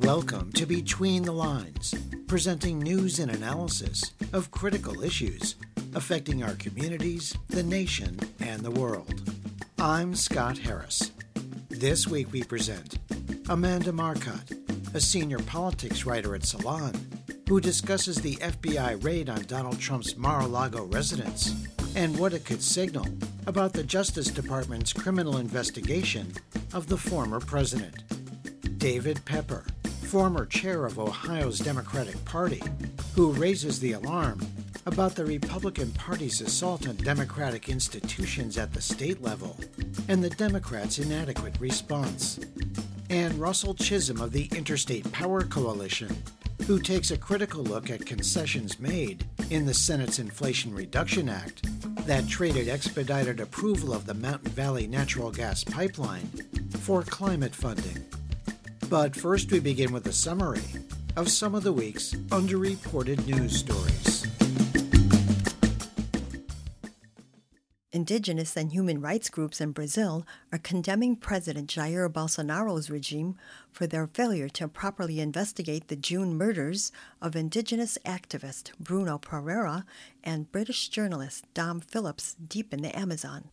Welcome to Between the Lines, presenting news and analysis of critical issues affecting our communities, the nation, and the world. I'm Scott Harris. This week we present Amanda Marcotte, a senior politics writer at Salon, who discusses the FBI raid on Donald Trump's Mar a Lago residence and what it could signal about the Justice Department's criminal investigation of the former president. David Pepper, former chair of Ohio's Democratic Party, who raises the alarm about the Republican Party's assault on democratic institutions at the state level and the Democrats' inadequate response. And Russell Chisholm of the Interstate POWHR Coalition, who takes a critical look at concessions made in the Senate's Inflation Reduction Act that traded expedited approval of the Mountain Valley natural gas pipeline for climate funding. But first, we begin with a summary of some of the week's underreported news stories. Indigenous and human rights groups in Brazil are condemning President Jair Bolsonaro's regime for their failure to properly investigate the June murders of Indigenous activist Bruno Pereira and British journalist Dom Phillips deep in the Amazon.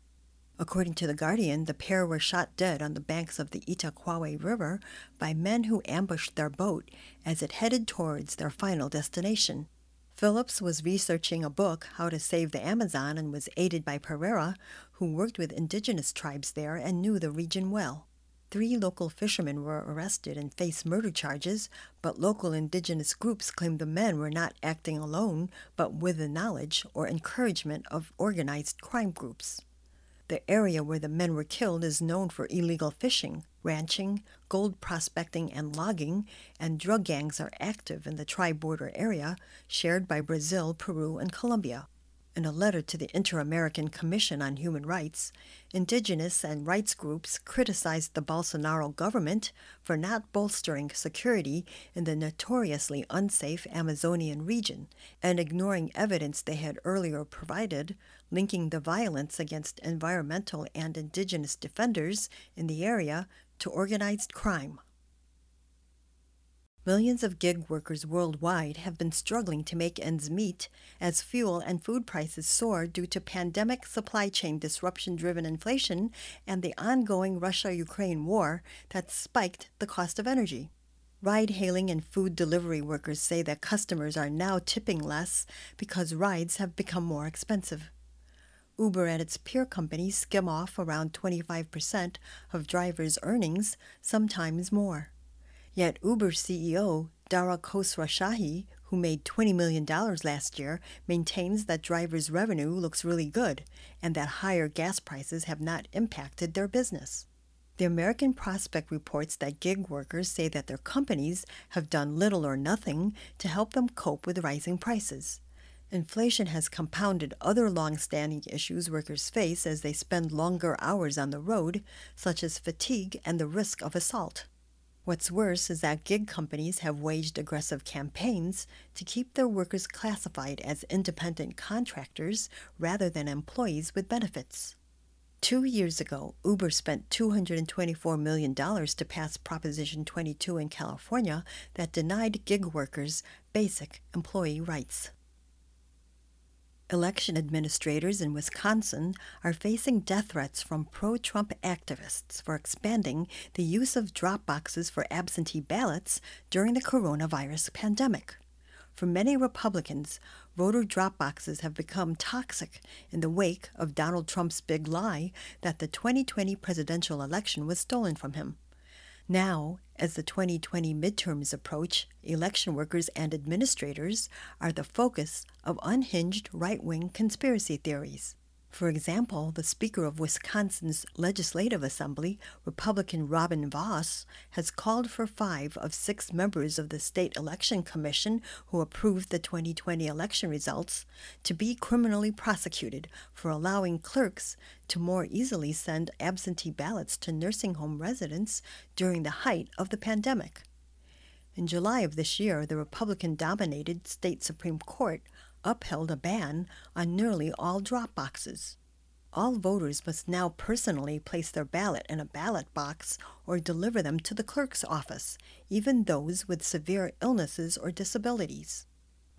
According to The Guardian, the pair were shot dead on the banks of the Itaquaí River by men who ambushed their boat as it headed towards their final destination. Phillips was researching a book, How to Save the Amazon, and was aided by Pereira, who worked with indigenous tribes there and knew the region well. Three local fishermen were arrested and faced murder charges, but local indigenous groups claimed the men were not acting alone, but with the knowledge or encouragement of organized crime groups. The area where the men were killed is known for illegal fishing, ranching, gold prospecting, and logging, and drug gangs are active in the tri border area shared by Brazil, Peru, and Colombia. In a letter to the Inter American Commission on Human Rights, indigenous and rights groups criticized the Bolsonaro government for not bolstering security in the notoriously unsafe Amazonian region and ignoring evidence they had earlier provided linking the violence against environmental and indigenous defenders in the area to organized crime. Millions of gig workers worldwide have been struggling to make ends meet as fuel and food prices soar due to pandemic supply chain disruption driven inflation and the ongoing Russia Ukraine war that spiked the cost of energy. Ride hailing and food delivery workers say that customers are now tipping less because rides have become more expensive. Uber and its peer companies skim off around 25% of drivers' earnings, sometimes more. Yet Uber CEO Dara Khosrowshahi, who made $20 million last year, maintains that drivers' revenue looks really good and that higher gas prices have not impacted their business. The American Prospect reports that gig workers say that their companies have done little or nothing to help them cope with rising prices. Inflation has compounded other long standing issues workers face as they spend longer hours on the road, such as fatigue and the risk of assault. What's worse is that gig companies have waged aggressive campaigns to keep their workers classified as independent contractors rather than employees with benefits. Two years ago, Uber spent $224 million to pass Proposition 22 in California that denied gig workers basic employee rights. Election administrators in Wisconsin are facing death threats from pro Trump activists for expanding the use of drop boxes for absentee ballots during the coronavirus pandemic. For many Republicans, voter drop boxes have become toxic in the wake of Donald Trump's big lie that the 2020 presidential election was stolen from him. Now, as the 2020 midterms approach, election workers and administrators are the focus of unhinged right wing conspiracy theories. For example, the Speaker of Wisconsin's Legislative Assembly, Republican Robin Vos, has called for five of six members of the State Election Commission who approved the 2020 election results to be criminally prosecuted for allowing clerks to more easily send absentee ballots to nursing home residents during the height of the pandemic. In July of this year, the Republican dominated state Supreme Court upheld a ban on nearly all drop boxes. All voters must now personally place their ballot in a ballot box or deliver them to the clerk's office, even those with severe illnesses or disabilities.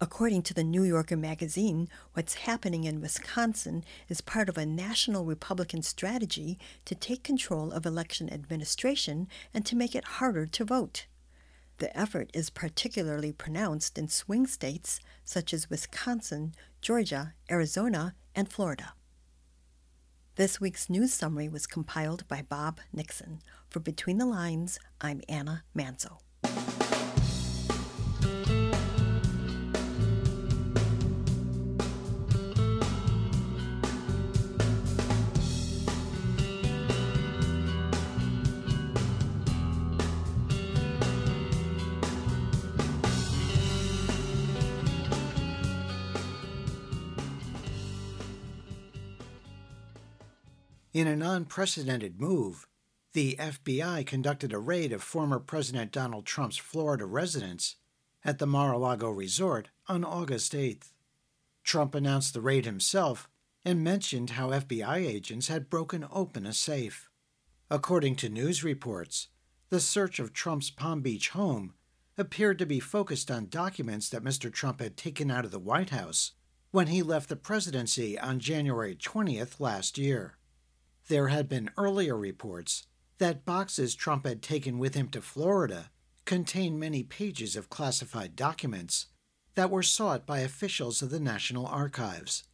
According to the New Yorker magazine, what's happening in Wisconsin is part of a national Republican strategy to take control of election administration and to make it harder to vote. The effort is particularly pronounced in swing states such as Wisconsin, Georgia, Arizona, and Florida. This week's news summary was compiled by Bob Nixon. For Between the Lines, I'm Anna Manzo. In an unprecedented move, the FBI conducted a raid of former President Donald Trump's Florida residence at the Mar a Lago resort on August 8th. Trump announced the raid himself and mentioned how FBI agents had broken open a safe. According to news reports, the search of Trump's Palm Beach home appeared to be focused on documents that Mr. Trump had taken out of the White House when he left the presidency on January 20th last year. There had been earlier reports that boxes Trump had taken with him to Florida contained many pages of classified documents that were sought by officials of the National Archives.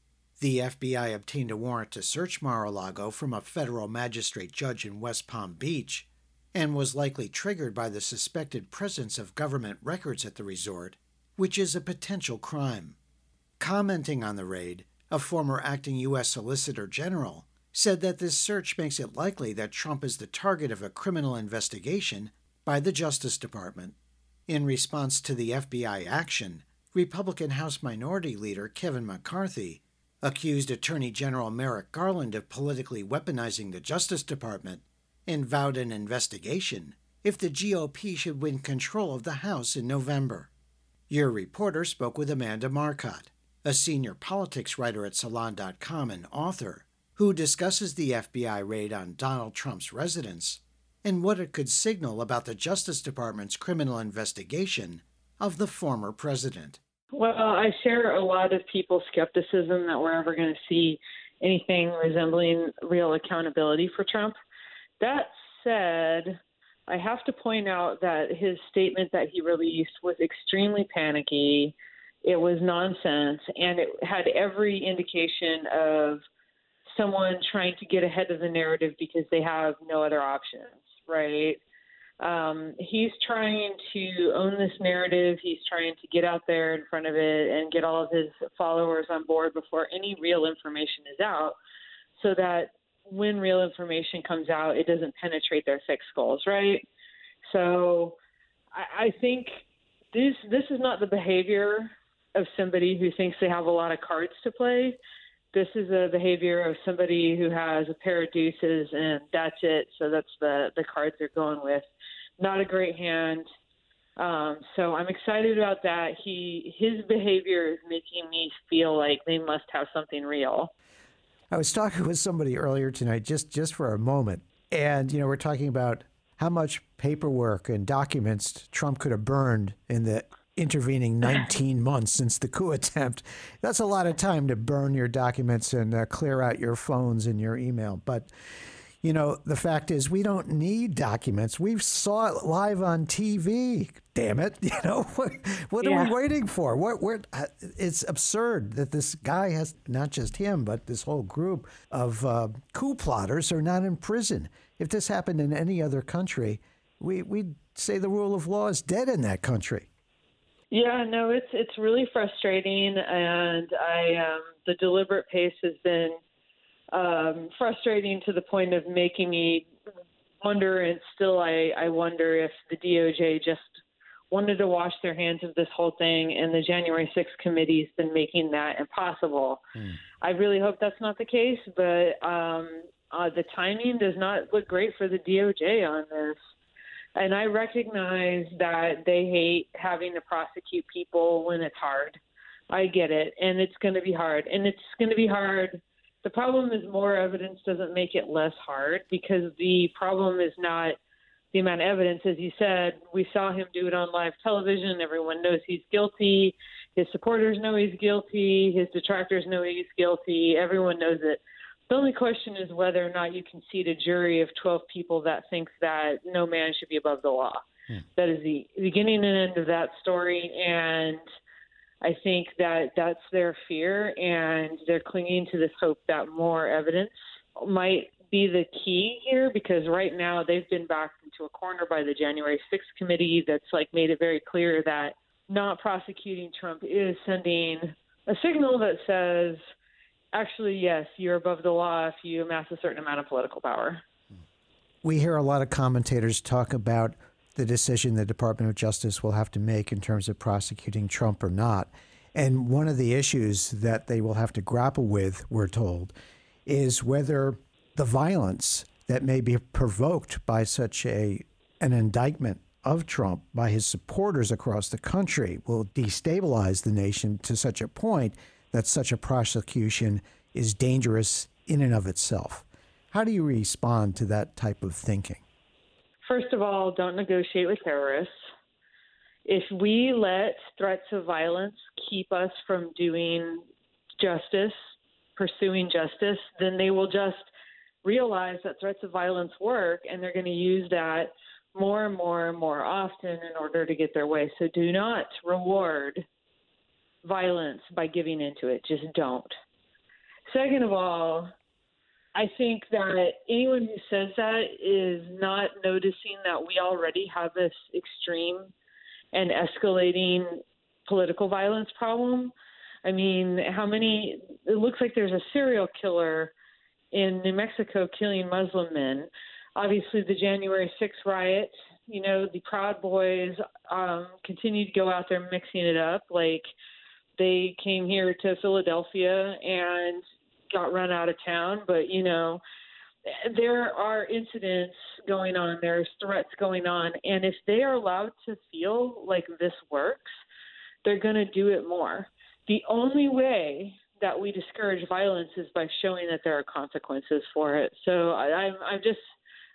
The FBI obtained a warrant to search Mar a Lago from a federal magistrate judge in West Palm Beach and was likely triggered by the suspected presence of government records at the resort, which is a potential crime. Commenting on the raid, a former acting U.S. Solicitor General said that this search makes it likely that Trump is the target of a criminal investigation by the Justice Department. In response to the FBI action, Republican House Minority Leader Kevin McCarthy accused Attorney General Merrick Garland of politically weaponizing the Justice Department and vowed an investigation if the GOP should win control of the House in November. Your reporter spoke with Amanda Marcotte, a senior politics writer at Salon.com and author who discusses the FBI raid on Donald Trump's residence and what it could signal about the Justice Department's criminal investigation of the former president. Well, I share a lot of people's skepticism that we're ever going to see anything resembling real accountability for Trump. That said, I have to point out that his statement that he released was extremely panicky. It was nonsense, and it had every indication of someone trying to get ahead of the narrative because they have no other options, right? Um, he's trying to own this narrative. He's trying to get out there in front of it and get all of his followers on board before any real information is out, so that when real information comes out, it doesn't penetrate their thick skulls, right? So I, I think this this is not the behavior of somebody who thinks they have a lot of cards to play this is a behavior of somebody who has a pair of deuces and that's it. So that's the the cards they're going with. Not a great hand. Um, so I'm excited about that. He his behavior is making me feel like they must have something real. I was talking with somebody earlier tonight, just just for a moment, and you know we're talking about how much paperwork and documents Trump could have burned in the intervening 19 months since the coup attempt. That's a lot of time to burn your documents and uh, clear out your phones and your email. But you know, the fact is, we don't need documents. We saw it live on TV. Damn it! You know, what, what yeah. are we waiting for? What? Uh, it's absurd that this guy has not just him, but this whole group of uh, coup plotters are not in prison. If this happened in any other country, we we'd say the rule of law is dead in that country. Yeah, no, it's it's really frustrating, and I um, the deliberate pace has been um, frustrating to the point of making me wonder, and still I I wonder if the DOJ just wanted to wash their hands of this whole thing, and the January 6th committee has been making that impossible. Mm. I really hope that's not the case, but um, uh, the timing does not look great for the DOJ on this. And I recognize that they hate having to prosecute people when it's hard. I get it. And it's going to be hard. And it's going to be hard. The problem is more evidence doesn't make it less hard because the problem is not the amount of evidence. As you said, we saw him do it on live television. Everyone knows he's guilty. His supporters know he's guilty. His detractors know he's guilty. Everyone knows it. The only question is whether or not you can seat a jury of 12 people that thinks that no man should be above the law. Hmm. That is the beginning and end of that story. And I think that that's their fear, and they're clinging to this hope that more evidence might be the key here because right now they've been backed into a corner by the January 6th committee that's like made it very clear that not prosecuting Trump is sending a signal that says actually, yes, you're above the law if you amass a certain amount of political power. We hear a lot of commentators talk about the decision the Department of Justice will have to make in terms of prosecuting Trump or not. And one of the issues that they will have to grapple with, we're told, is whether the violence that may be provoked by such a an indictment of Trump by his supporters across the country will destabilize the nation to such a point that such a prosecution is dangerous in and of itself. How do you respond to that type of thinking? First of all, don't negotiate with terrorists. If we let threats of violence keep us from doing justice, pursuing justice, then they will just realize that threats of violence work and they're going to use that more and more and more often in order to get their way. So do not reward violence by giving into it. Just don't. Second of all, I think that anyone who says that is not noticing that we already have this extreme and escalating political violence problem. I mean, how many? It looks like there's a serial killer in New Mexico killing Muslim men. Obviously, the January 6th riot, you know, the Proud Boys um, continue to go out there mixing it up. Like, they came here to Philadelphia and got run out of town. But, you know, there are incidents going on, there's threats going on. And if they are allowed to feel like this works, they're going to do it more. The only way that we discourage violence is by showing that there are consequences for it. So I, I'm, I'm just,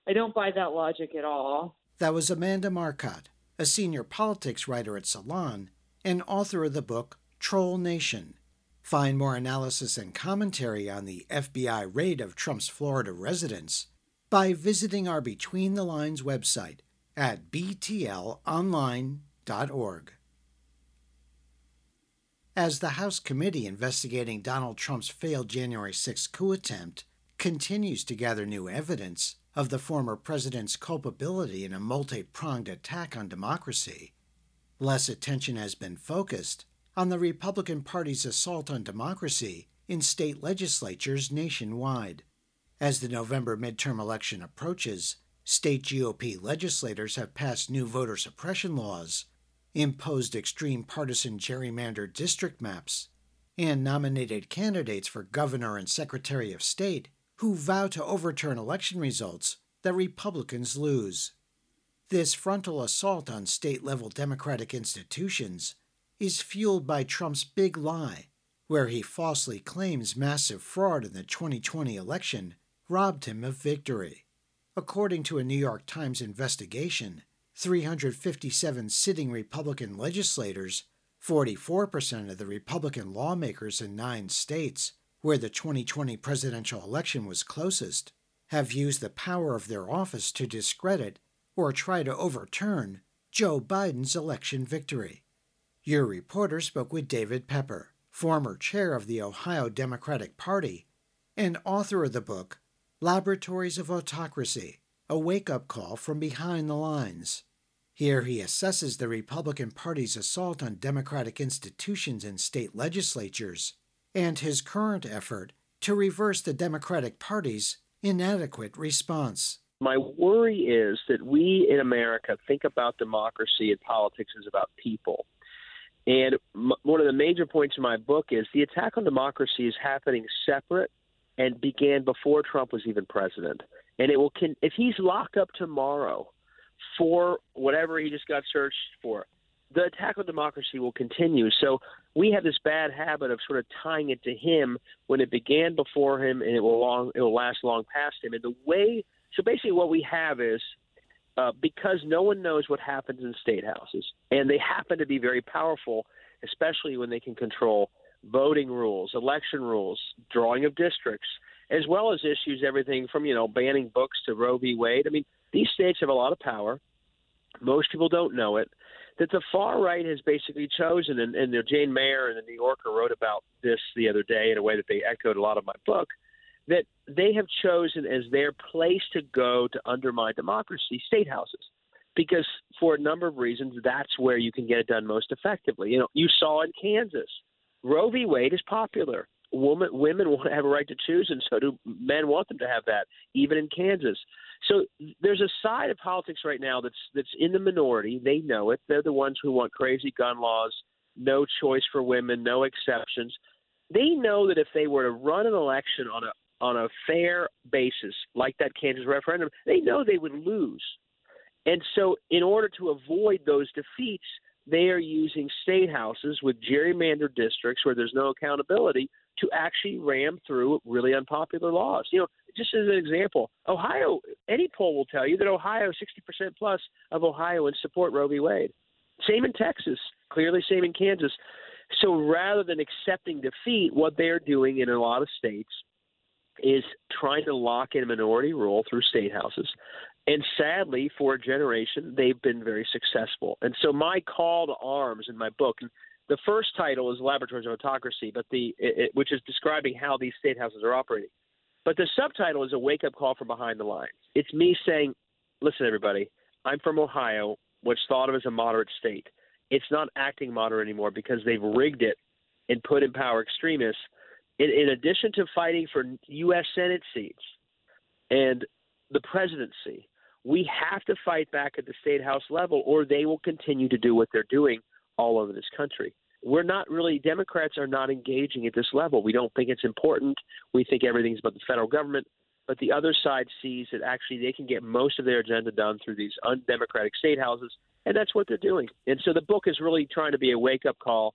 I don't buy that logic at all. That was Amanda Marcotte, a senior politics writer at Salon and author of the book Troll Nation. Find more analysis and commentary on the FBI raid of Trump's Florida residence by visiting our Between the Lines website at btlonline.org. As the House committee investigating Donald Trump's failed January 6 coup attempt continues to gather new evidence of the former president's culpability in a multi pronged attack on democracy, less attention has been focused on the Republican Party's assault on democracy in state legislatures nationwide. As the November midterm election approaches, state GOP legislators have passed new voter suppression laws, imposed extreme partisan gerrymandered district maps, and nominated candidates for governor and secretary of state who vow to overturn election results that Republicans lose. This frontal assault on state level democratic institutions is fueled by Trump's big lie, where he falsely claims massive fraud in the 2020 election robbed him of victory. According to a New York Times investigation, 357 sitting Republican legislators, 44% of the Republican lawmakers in nine states, where the 2020 presidential election was closest, have used the power of their office to discredit or try to overturn Joe Biden's election victory. Your reporter spoke with David Pepper, former chair of the Ohio Democratic Party and author of the book Laboratories of Autocracy A Wake Up Call from Behind the Lines. Here he assesses the Republican Party's assault on democratic institutions and state legislatures and his current effort to reverse the Democratic Party's inadequate response. My worry is that we in America think about democracy and politics as about people. And m- one of the major points in my book is the attack on democracy is happening separate and began before Trump was even president. And it will con- if he's locked up tomorrow for whatever he just got searched for. The attack on democracy will continue. So we have this bad habit of sort of tying it to him when it began before him, and it will long it will last long past him. And the way so basically what we have is uh, because no one knows what happens in state houses, and they happen to be very powerful, especially when they can control voting rules, election rules, drawing of districts, as well as issues everything from you know banning books to Roe v. Wade. I mean, these states have a lot of power. Most people don't know it. That the far right has basically chosen, and, and Jane Mayer and the New Yorker wrote about this the other day in a way that they echoed a lot of my book that they have chosen as their place to go to undermine democracy, state houses, because for a number of reasons, that's where you can get it done most effectively. You know, you saw in Kansas, Roe v. Wade is popular. Woman, women want to have a right to choose, and so do men want them to have that, even in Kansas. So there's a side of politics right now that's that's in the minority. They know it. They're the ones who want crazy gun laws, no choice for women, no exceptions. They know that if they were to run an election on a on a fair basis, like that Kansas referendum, they know they would lose. And so, in order to avoid those defeats, they are using state houses with gerrymandered districts where there's no accountability to actually ram through really unpopular laws. You know, just as an example, Ohio, any poll will tell you that Ohio, 60% plus of Ohioans support Roe v. Wade. Same in Texas, clearly same in Kansas. So rather than accepting defeat, what they're doing in a lot of states is trying to lock in minority rule through state houses. And sadly, for a generation, they've been very successful. And so, my call to arms in my book, the first title is Laboratories of Autocracy, but the it, which is describing how these state houses are operating. But the subtitle is a wake up call from behind the lines. It's me saying, listen, everybody, I'm from Ohio, what's thought of as a moderate state. It's not acting moderate anymore because they've rigged it and put in power extremists in, in addition to fighting for U.S. Senate seats and the presidency, we have to fight back at the state house level, or they will continue to do what they're doing all over this country. We're not really, Democrats are not engaging at this level. We don't think it's important. We think everything's about the federal government. But the other side sees that actually they can get most of their agenda done through these undemocratic state houses, and that's what they're doing. And so the book is really trying to be a wake up call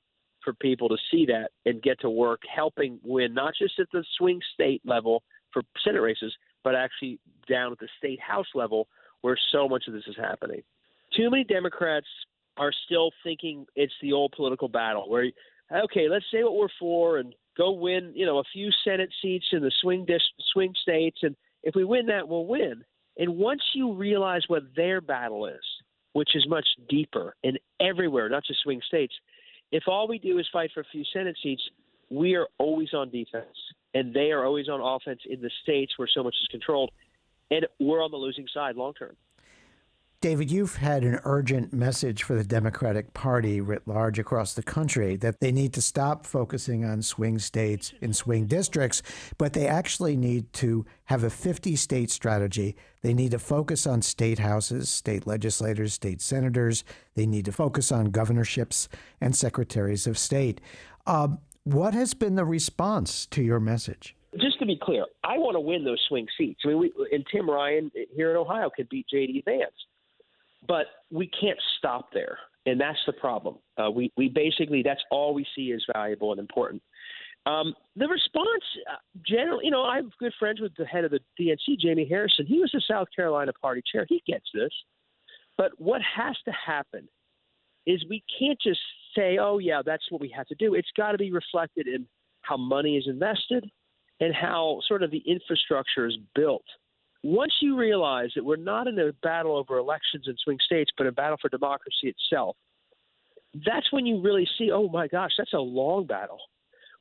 for people to see that and get to work helping win, not just at the swing state level for Senate races, but actually down at the state house level where so much of this is happening. Too many Democrats are still thinking it's the old political battle where, okay, let's say what we're for and go win, you know, a few Senate seats in the swing dis- swing states, and if we win that, we'll win. And once you realize what their battle is, which is much deeper and everywhere, not just swing states, if all we do is fight for a few Senate seats, we are always on defense, and they are always on offense in the states where so much is controlled, and we're on the losing side long term. David, you've had an urgent message for the Democratic Party writ large across the country that they need to stop focusing on swing states and swing districts, but they actually need to have a 50 state strategy. They need to focus on state houses, state legislators, state senators. They need to focus on governorships and secretaries of state. Uh, what has been the response to your message? Just to be clear, I want to win those swing seats. I mean, we, and Tim Ryan here in Ohio could beat J.D. Vance but we can't stop there, and that's the problem. Uh, we we basically that's all we see as valuable and important. Um, the response, uh, generally, you know, I'm good friends with the head of the DNC, Jamie Harrison. He was the South Carolina party chair. He gets this. But what has to happen is we can't just say, oh, yeah, that's what we have to do. It's got to be reflected in how money is invested and how sort of the infrastructure is built once you realize that we're not in a battle over elections in swing states, but a battle for democracy itself, that's when you really see, oh my gosh, that's a long battle.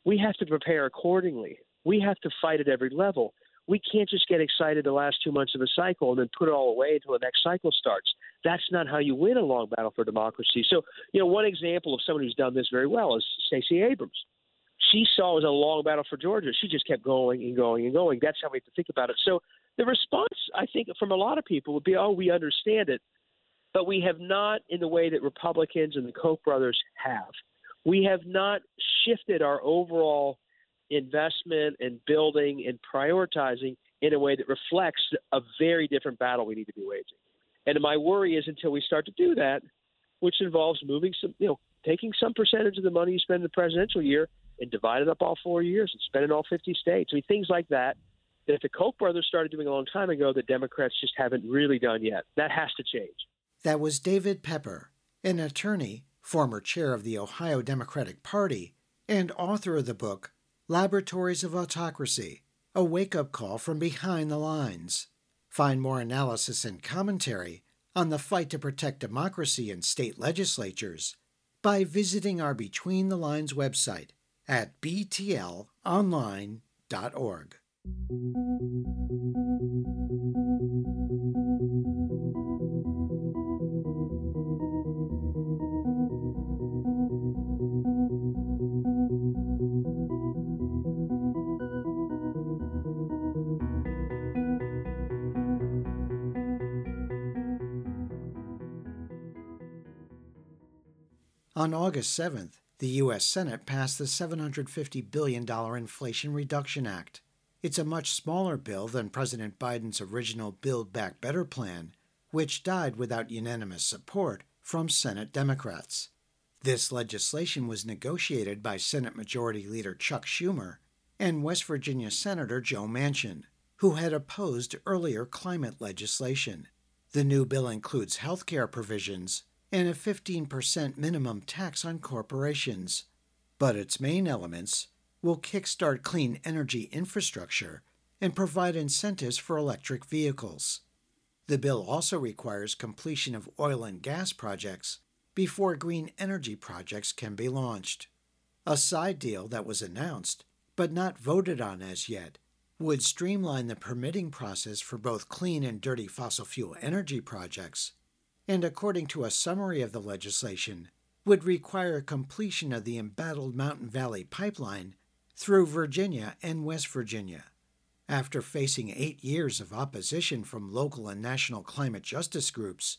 We have to prepare accordingly. We have to fight at every level. We can't just get excited the last two months of a cycle and then put it all away until the next cycle starts. That's not how you win a long battle for democracy. So, you know, one example of someone who's done this very well is Stacey Abrams. She saw it was a long battle for Georgia. She just kept going and going and going. That's how we have to think about it. So the response, I think, from a lot of people would be, oh, we understand it, but we have not in the way that Republicans and the Koch brothers have. We have not shifted our overall investment and building and prioritizing in a way that reflects a very different battle we need to be waging. And my worry is until we start to do that, which involves moving some, you know, taking some percentage of the money you spend in the presidential year and dividing up all four years and spending all 50 states. I mean, things like that that the Koch brothers started doing a long time ago that Democrats just haven't really done yet. That has to change. That was David Pepper, an attorney, former chair of the Ohio Democratic Party, and author of the book Laboratories of Autocracy A Wake Up Call from Behind the Lines. Find more analysis and commentary on the fight to protect democracy in state legislatures by visiting our Between the Lines website at btlonline.org. On August 7th, the U.S. Senate passed the $750 billion Inflation Reduction Act. It's a much smaller bill than President Biden's original Build Back Better plan, which died without unanimous support from Senate Democrats. This legislation was negotiated by Senate Majority Leader Chuck Schumer and West Virginia Senator Joe Manchin, who had opposed earlier climate legislation. The new bill includes health care provisions and a 15% minimum tax on corporations. But its main elements will kickstart clean energy infrastructure and provide incentives for electric vehicles. The bill also requires completion of oil and gas projects before green energy projects can be launched. A side deal that was announced, but not voted on as yet, would streamline the permitting process for both clean and dirty fossil fuel energy projects and according to a summary of the legislation, would require completion of the embattled Mountain Valley Pipeline through Virginia and West Virginia. After facing eight years of opposition from local and national climate justice groups,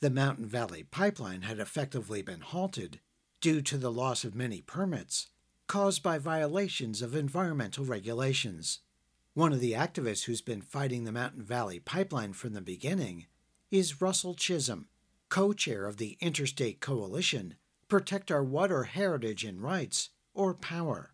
the Mountain Valley Pipeline had effectively been halted due to the loss of many permits caused by violations of environmental regulations. One of the activists who's been fighting the Mountain Valley Pipeline from the beginning is Russell Chisholm, co chair of the Interstate Coalition Protect Our Water Heritage and Rights, or POWHR.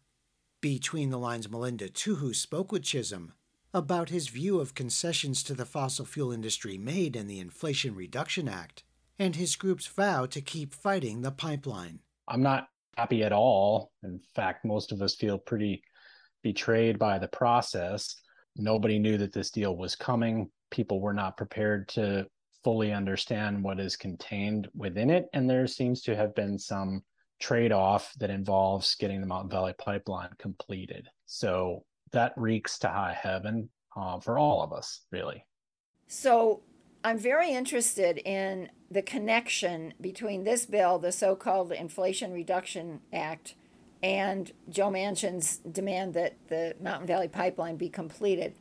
Between the Lines, Melinda Tuhus spoke with Chisholm about his view of concessions to the fossil fuel industry made in the Inflation Reduction Act and his group's vow to keep fighting the pipeline. I'm not happy at all. In fact, most of us feel pretty betrayed by the process. Nobody knew that this deal was coming. People were not prepared to fully understand what is contained within it. And there seems to have been some trade off that involves getting the Mountain Valley Pipeline completed. So that reeks to high heaven uh, for all of us, really. So I'm very interested in the connection between this bill, the so called Inflation Reduction Act, and Joe Manchin's demand that the Mountain Valley Pipeline be completed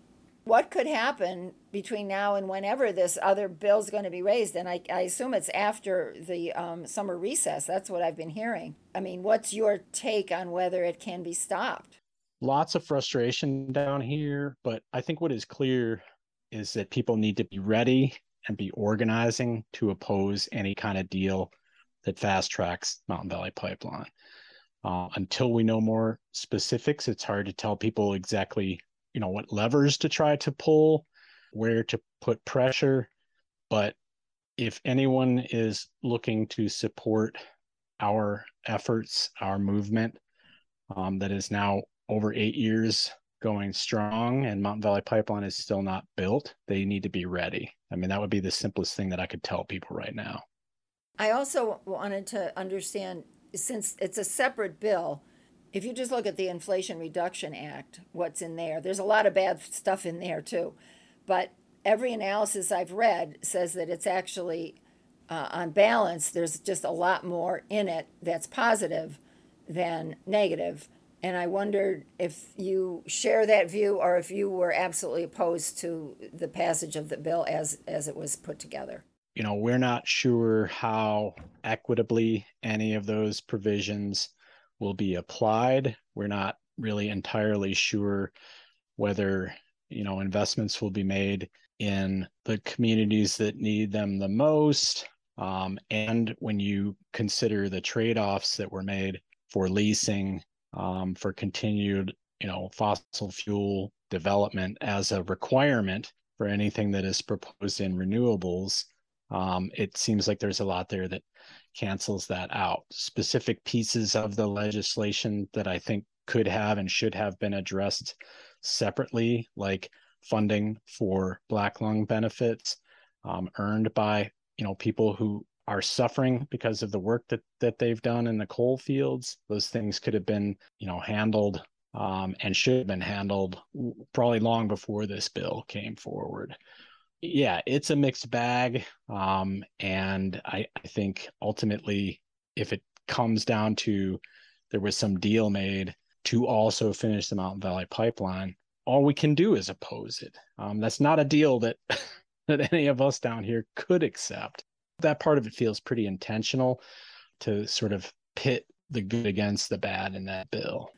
what could happen between now and whenever this other bill is going to be raised? And I, I assume it's after the um, summer recess. That's what I've been hearing. I mean, what's your take on whether it can be stopped? Lots of frustration down here, but I think what is clear is that people need to be ready and be organizing to oppose any kind of deal that fast tracks Mountain Valley Pipeline. Uh, until we know more specifics, it's hard to tell people exactly you know what levers to try to pull where to put pressure. But if anyone is looking to support our efforts our movement um, that is now over eight years going strong and mountain valley pipeline is still not built they need to be ready. I mean that would be the simplest thing that i could tell people right now. I also wanted to understand since it's a separate bill if you just look at the Inflation Reduction Act, what's in there, there's a lot of bad stuff in there too. But every analysis I've read says that it's actually, uh, on balance, there's just a lot more in it that's positive than negative. And I wondered if you share that view or if you were absolutely opposed to the passage of the bill as, as it was put together. You know, we're not sure how equitably any of those provisions will be applied. We're not really entirely sure whether you know investments will be made in the communities that need them the most. Um, and when you consider the trade offs that were made for leasing, um, for continued, you know, fossil fuel development as a requirement for anything that is proposed in renewables, um, it seems like there's a lot there that cancels that out. Specific pieces of the legislation that I think could have and should have been addressed separately, like funding for black lung benefits um, earned by you know people who are suffering because of the work that that they've done in the coal fields. Those things could have been you know handled um, and should have been handled probably long before this bill came forward. Yeah, it's a mixed bag, um, and I, I think ultimately, if it comes down to there was some deal made to also finish the Mountain Valley Pipeline, all we can do is oppose it. Um, that's not a deal that that any of us down here could accept. That part of it feels pretty intentional to sort of pit the good against the bad in that bill.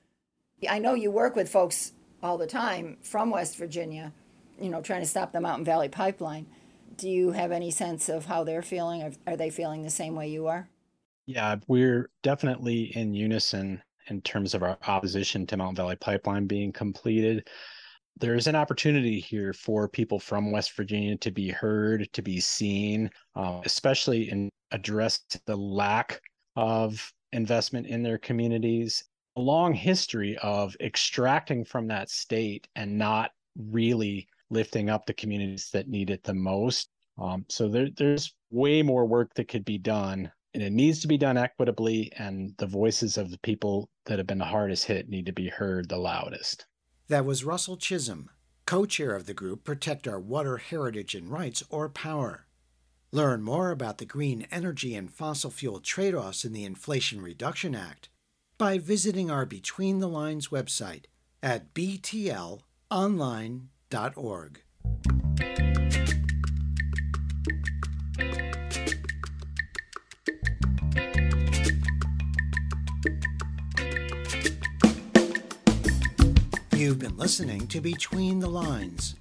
I know you work with folks all the time from West Virginia, you know, trying to stop the Mountain Valley Pipeline. Do you have any sense of how they're feeling? Are they feeling the same way you are? Yeah, we're definitely in unison in terms of our opposition to Mountain Valley Pipeline being completed there's an opportunity here for people from West Virginia to be heard, to be seen, uh, especially in address the lack of investment in their communities. A long history of extracting from that state and not really lifting up the communities that need it the most. Um, so there, there's way more work that could be done, and it needs to be done equitably. And the voices of the people that have been the hardest hit need to be heard the loudest. That was Russell Chisholm, co chair of the group Protect Our Water Heritage and Rights, or POWHR. Learn more about the green energy and fossil fuel trade offs in the Inflation Reduction Act by visiting our Between the Lines website at btlonline.org. You've been listening to Between the Lines,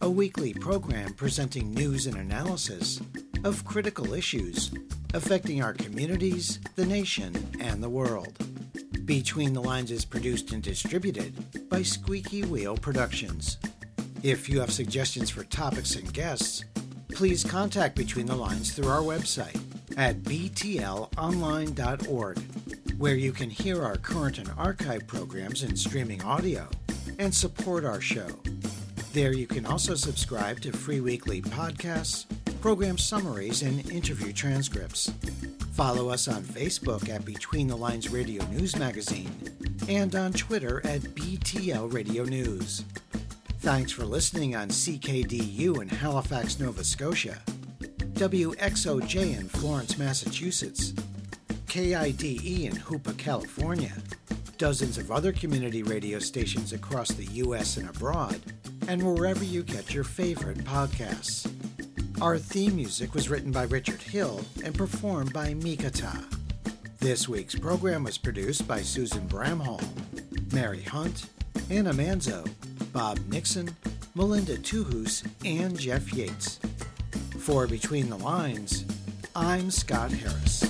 a weekly program presenting news and analysis of critical issues affecting our communities, the nation, and the world. Between the Lines is produced and distributed by Squeaky Wheel Productions. If you have suggestions for topics and guests, please contact Between the Lines through our website at btlonline.org, where you can hear our current and archive programs in streaming audio and support our show. There you can also subscribe to free weekly podcasts, program summaries, and interview transcripts. Follow us on Facebook at Between the Lines Radio News Magazine and on Twitter at BTL Radio News. Thanks for listening on CKDU in Halifax, Nova Scotia, WXOJ in Florence, Massachusetts, KIDE in Hoopa, California, dozens of other community radio stations across the U.S. and abroad, and wherever you get your favorite podcasts. Our theme music was written by Richard Hill and performed by Mikata. This week's program was produced by Susan Bramhall, Mary Hunt, Anna Manzo, Bob Nixon, Melinda Tuhus, and Jeff Yates. For Between the Lines, I'm Scott Harris.